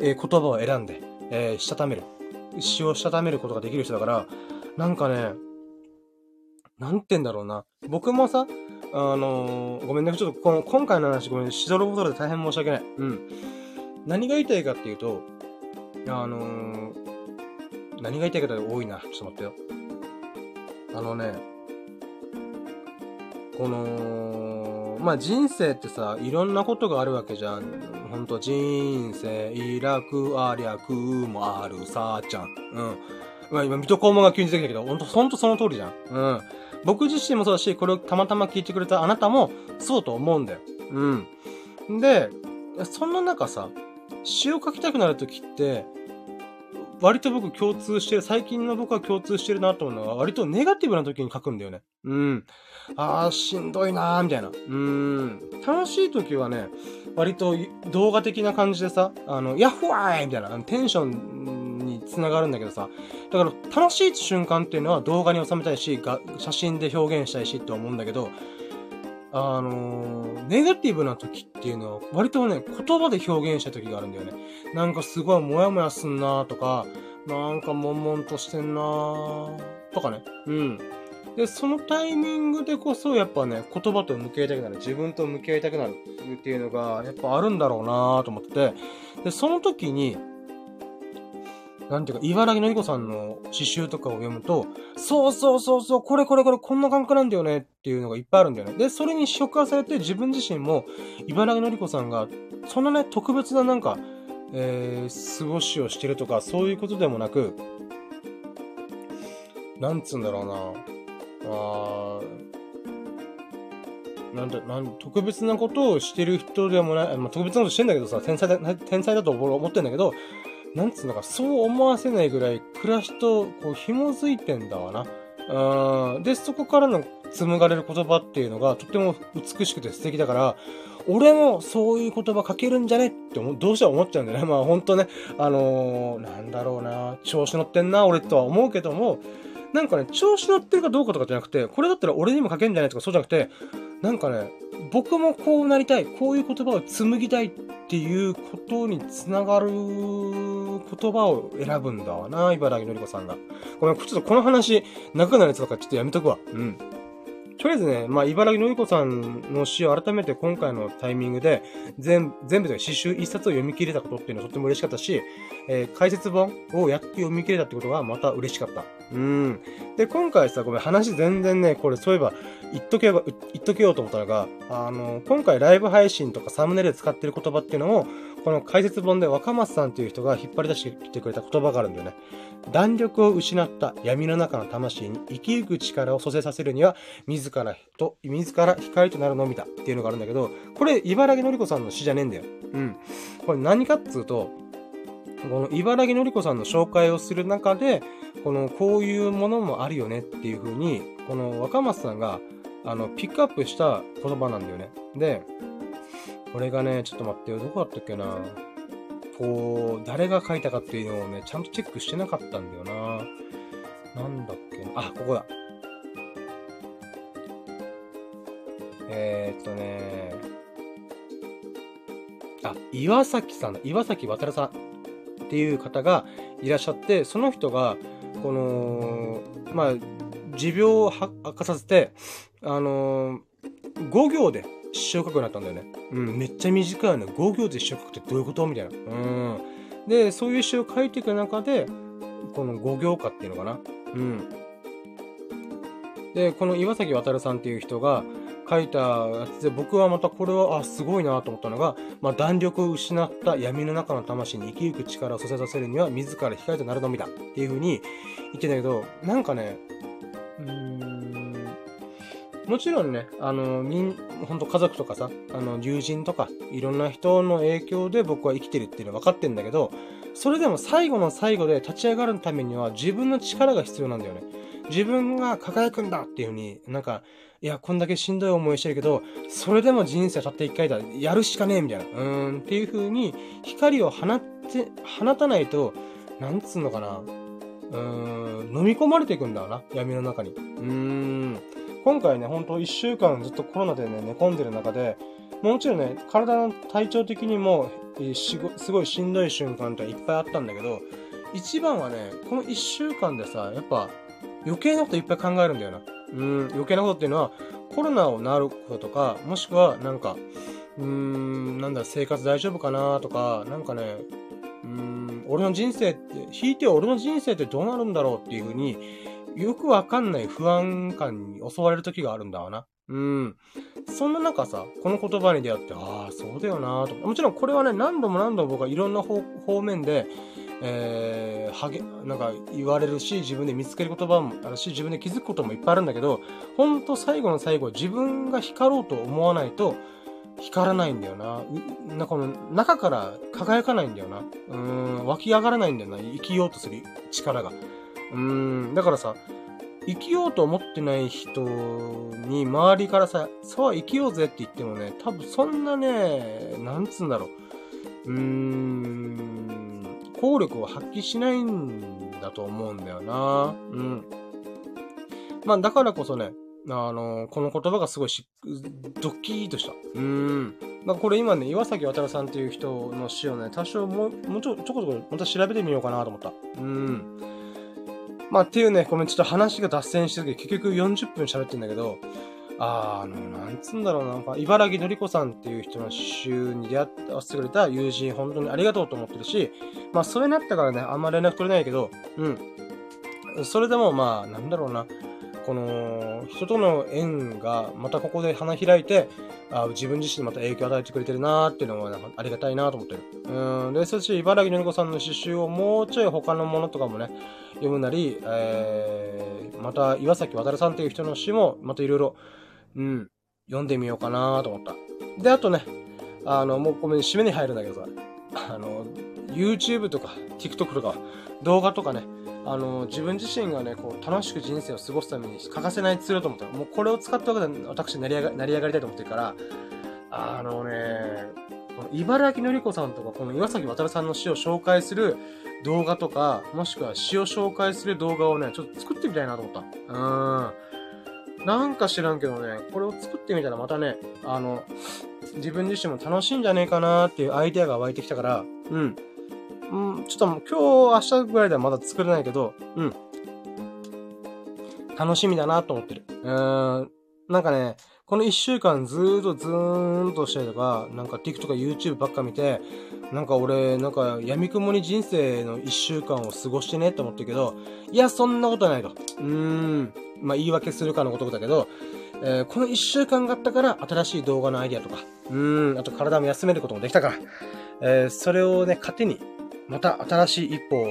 えー、言葉を選んで、えー、したためる。詩をしたためることができる人だから、なんかね、なんて言うんだろうな。僕もさ、あのー、ごめんね、ちょっとこの今回の話ごめん、ねしどろぼどろで大変申し訳ない。うん。何が言いたいかっていうと、あのー、何が言いたいかって多いな。ちょっと待ってよ。あのね、この、まあ人生ってさ、いろんなことがあるわけじゃん。ほんと人生、楽ありゃくもあるさーちゃん。うん。まあ今、水戸黄門が急に出てきたけど、ほんと、ほんとその通りじゃん。うん。僕自身もそうだし、これをたまたま聞いてくれたあなたもそうと思うんだよ。うん。で、そんな中さ、詩を書きたくなるときって、割と僕共通してる、最近の僕は共通してるなと思うのは、割とネガティブな時に書くんだよね。うん。あー、しんどいなー、みたいな。うん。楽しい時はね、割と動画的な感じでさ、あの、ヤッホーイみたいな、テンションにつながるんだけどさ、だから楽しい瞬間っていうのは動画に収めたいし、写真で表現したいしって思うんだけど、あのー、ネガティブな時っていうのは、割とね、言葉で表現した時があるんだよね。なんかすごいモヤモヤすんなーとか、なんか悶々としてんなーとかね。うん。で、そのタイミングでこそ、やっぱね、言葉と向き合いたくなる。自分と向き合いたくなるっていうのが、やっぱあるんだろうなーと思って。で、その時に、なんていうか、茨城のりこさんの詩集とかを読むと、そうそうそうそう、これこれこれこんな感覚なんだよねっていうのがいっぱいあるんだよね。で、それに触発されて自分自身も、茨城のりこさんが、そんなね、特別ななんか、えー、過ごしをしてるとか、そういうことでもなく、なんつうんだろうな。あなんだ、なん、特別なことをしてる人でもない、まあ、特別なことしてんだけどさ、天才だ、天才だと思ってんだけど、なんつうのか、そう思わせないぐらい暮らしとこう紐づいてんだわな。うん。で、そこからの紡がれる言葉っていうのがとても美しくて素敵だから、俺もそういう言葉書けるんじゃねって思うどうしても思っちゃうんだよね。まあほんとね、あのー、なんだろうな、調子乗ってんな、俺とは思うけども、なんかね、調子乗ってるかどうかとかじゃなくて、これだったら俺にも書けるんじゃないとかそうじゃなくて、なんかね、僕もこうなりたい、こういう言葉を紡ぎたいっていうことにつながる言葉を選ぶんだわな、茨城のりこさんが。ごめん、ちょっとこの話、長くなるやつとかちょっとやめとくわ。うん。とりあえずね、まあ、茨城のりこさんの詩を改めて今回のタイミングで、全、全部で詩集一冊を読み切れたことっていうのはとっても嬉しかったし、えー、解説本をやっと読み切れたってことがまた嬉しかった。うん。で、今回さ、ごめん、話全然ね、これそういえば、言っとけば、言っとけようと思ったのが、あの、今回ライブ配信とかサムネイルで使ってる言葉っていうのを、この解説本で若松さんっていう人が引っ張り出してきてくれた言葉があるんだよね。弾力を失った闇の中の魂に生きゆく力を蘇生させるには、自らと、自ら光となるのみだっていうのがあるんだけど、これ、茨城のりこさんの詩じゃねえんだよ。うん。これ何かっつうと、この茨城のりこさんの紹介をする中で、この、こういうものもあるよねっていう風に、この若松さんが、あの、ピックアップした言葉なんだよね。で、これがね、ちょっと待ってよ、どこだったっけな。こう、誰が書いたかっていうのをね、ちゃんとチェックしてなかったんだよな。なんだっけな。あ、ここだ。えー、っとね。あ、岩崎さんだ。岩崎渡さんっていう方がいらっしゃって、その人が、この、まあ、持病を悪化させて、あのー、5行で詩を書くようになったんだよね。うん、めっちゃ短いの。5行で詩を書くってどういうこと？みたいな。うん。で、そういう詩を書いていく中で、この5行歌っていうのかな。うん。で、この岩崎渉さんっていう人が書いたやつで、僕はまたこれは、あ、すごいなと思ったのが、まあ、弾力を失った闇の中の魂に生きゆく力をさせさせるには、自ら光となるのみだっていう風に言ってんだけど、なんかね、うーん、もちろんね、あの、みん、ほんと家族とかさ、あの、友人とか、いろんな人の影響で僕は生きてるっていうのは分かってんだけど、それでも最後の最後で立ち上がるためには自分の力が必要なんだよね。自分が輝くんだっていう風に、なんか、いや、こんだけしんどい思いしてるけど、それでも人生たった一回だ、やるしかねえみたいな。うーん、っていう風に、光を放って、放たないと、なんつうのかな。うーん、飲み込まれていくんだよな、闇の中に。うーん。今回ね、ほんと1週間ずっとコロナでね、寝込んでる中で、もちろんね、体の体調的にも、すごいしんどい瞬間っていっぱいあったんだけど、一番はね、この1週間でさ、やっぱ余計なこといっぱい考えるんだよな。うん、余計なことっていうのは、コロナを治ることとか、もしくはなんか、うーん、なんだ、生活大丈夫かなとか、なんかね、うーん、俺の人生って、引いて俺の人生ってどうなるんだろうっていうふうに、よくわかんない不安感に襲われる時があるんだわな。うん。そんな中さ、この言葉に出会って、ああ、そうだよなと。もちろんこれはね、何度も何度も僕はいろんな方方面で、えー、はげ、なんか言われるし、自分で見つける言葉もあるし、自分で気づくこともいっぱいあるんだけど、ほんと最後の最後、自分が光ろうと思わないと、光らないんだよな。なこの中から輝かないんだよな。うん、湧き上がらないんだよな。生きようとする力が。うん、だからさ、生きようと思ってない人に周りからさ、さあ生きようぜって言ってもね、多分そんなね、なんつうんだろう。うーん、効力を発揮しないんだと思うんだよな。うん。まあだからこそね、あの、この言葉がすごいし、ドッキーとした。うん。まあ、これ今ね、岩崎渡さんっていう人の詩をね、多少もう、もうちょ、ちょこちょこまた調べてみようかなと思った。うん。まあ、っていうね、ごめん、ちょっと話が脱線してるけど、結局40分喋ってんだけど、ああの、なんつうんだろうな、なんか、茨城のりこさんっていう人の週に出会っててくれた友人、本当にありがとうと思ってるし、まあ、それになったからね、あんま連絡取れないけど、うん。それでも、まあ、なんだろうな、この、人との縁が、またここで花開いて、あ自分自身にまた影響を与えてくれてるなーっていうのは、ありがたいなと思ってる。うん。で、そして茨城のりこさんの詩集をもうちょい他のものとかもね、読むなり、えー、また岩崎渡さんっていう人の詩も、またいろいろ、うん、読んでみようかなと思った。で、あとね、あの、もうごめん、締めに入るんだけどさ、あの、YouTube とか TikTok とか動画とかね、あの、自分自身がね、こう、楽しく人生を過ごすために欠かせないツールと思ったら、もうこれを使ったわけで私成り上が成り上がりたいと思ってるから、あのね、この茨城のりこさんとか、この岩崎渡さんの詩を紹介する動画とか、もしくは詩を紹介する動画をね、ちょっと作ってみたいなと思った。うん。なんか知らんけどね、これを作ってみたらまたね、あの、自分自身も楽しいんじゃねえかなっていうアイデアが湧いてきたから、うん。うん、ちょっともう今日、明日ぐらいではまだ作れないけど、うん。楽しみだなと思ってる。うーん。なんかね、この一週間ずーっとずーんとしたりとか、なんか TikTok とか YouTube ばっか見て、なんか俺、なんか闇雲に人生の一週間を過ごしてねって思ってるけど、いや、そんなことないと。うーん。まあ、言い訳するかのごとくだけど、えー、この一週間があったから新しい動画のアイディアとか、うーん、あと体も休めることもできたから、えー、それをね、糧に、また新しい一歩を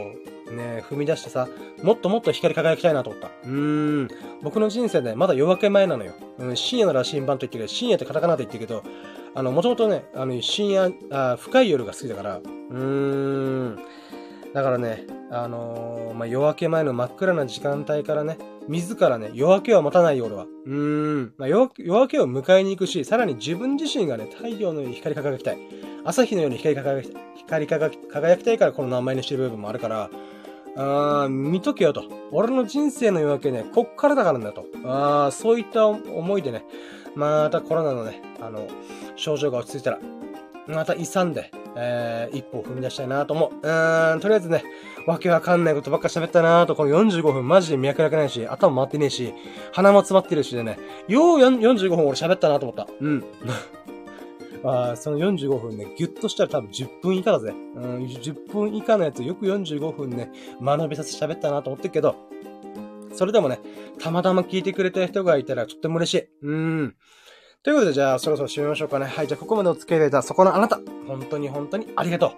ね、踏み出してさ、もっともっと光り輝きたいなと思った。うーん。僕の人生、ね、まだ夜明け前なのよ。うん、深夜なら深晩と言ってるけど、深夜ってカタカナって言ってるけど、あの、もともとね、あの、深夜、あ深い夜が好きだから、うーん。だからね、あのー、まあ、夜明け前の真っ暗な時間帯からね、自らね、夜明けは待たないよ、俺は。うーん。まあ、夜明けを迎えに行くし、さらに自分自身がね、太陽のように光り輝きたい。朝日のように光り輝きたい。光り輝きたいからこの名前にしてる部分もあるから、あー見とけよと。俺の人生の夜明けね、こっからだからんだと。あーそういった思いでね、またコロナのね、あの、症状が落ち着いたら、また勇んで、えー、一歩踏み出したいなと思う。うーん、とりあえずね、わけわかんないことばっか喋ったなと、この45分マジで脈絡ないし、頭回ってねえし、鼻も詰まってるしでね、よう45分俺喋ったなと思った。うん。あその45分ね、ギュッとしたら多分10分以下だぜ。うん、10分以下のやつよく45分ね、学びさせて喋ったなと思ってるけど、それでもね、たまたま聞いてくれた人がいたらとっても嬉しい。うん。ということで、じゃあ、そろそろ締めましょうかね。はい、じゃあ、ここまでお付き合いいただいた、そこのあなた、本当に本当にありがとう。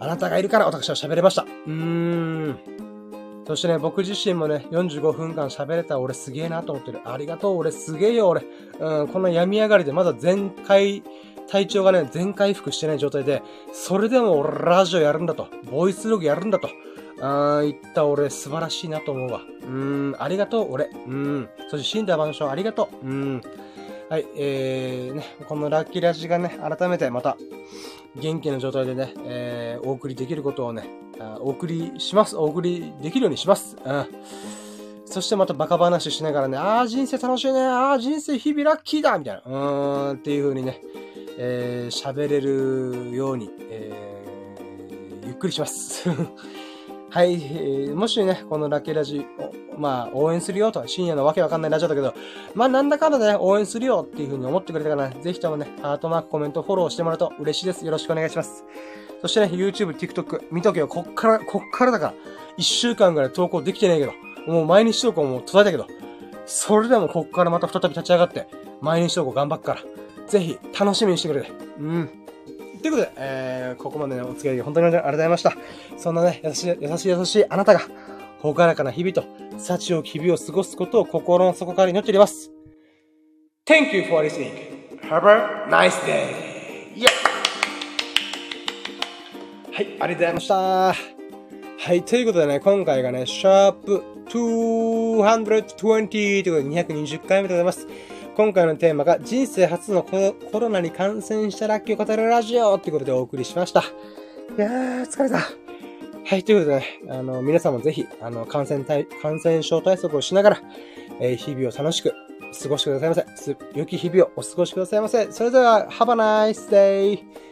あなたがいるから私は喋れました。うーん。そしてね、僕自身もね、45分間喋れた俺すげえなと思ってる。ありがとう、俺すげえよ、俺。うん、この病み上がりでまだ全開、体調がね、全回復してない状態で、それでも俺ラジオやるんだと。ボイスログやるんだと。あー、言った俺素晴らしいなと思うわ。うーん、ありがとう、俺。うん。そして死んだ晩鐘ありがとう。うん。はい、えー、ね、このラッキーラジがね、改めてまた、元気な状態でね、えー、お送りできることをね、お送りします。お送りできるようにします。うん。そしてまたバカ話しながらね、ああ、人生楽しいね、ああ、人生日々ラッキーだみたいな、うーん、っていう風にね、えー、喋れるように、えー、ゆっくりします。はい、えー、もしね、このラッキーラジオ、まあ、応援するよと、深夜のわけわかんないラジオだけど、まあ、なんだかんだね、応援するよっていう風に思ってくれたから、ね、ぜひともね、ハートマーク、コメント、フォローしてもらうと嬉しいです。よろしくお願いします。そしてね、YouTube、TikTok、見とけよ。こっから、こっからだから。一週間ぐらい投稿できてないけど。もう毎日投稿も途絶えたけど。それでもこっからまた再び立ち上がって、毎日投稿頑張っから、ぜひ楽しみにしてくれ。うん。ということで、えー、ここまでのお付き合い本当にありがとうございました。そんなね、優しい、優しい優しいあなたが、ほがらかな日々と、幸を日々を過ごすことを心の底から祈っております。Thank you for listening. Have a nice day. Yeah! はい、ありがとうございました。はい、ということでね、今回がね、シャープ220ということで220回目でございます。今回のテーマが人生初のコロナに感染したラッキーを語るラジオということでお送りしました。いやー、疲れた。はい、ということでね、あの、皆さんもぜひ、あの、感染対、感染症対策をしながら、えー、日々を楽しく過ごしてくださいませ。良き日々をお過ごしくださいませ。それでは、Have a nice day!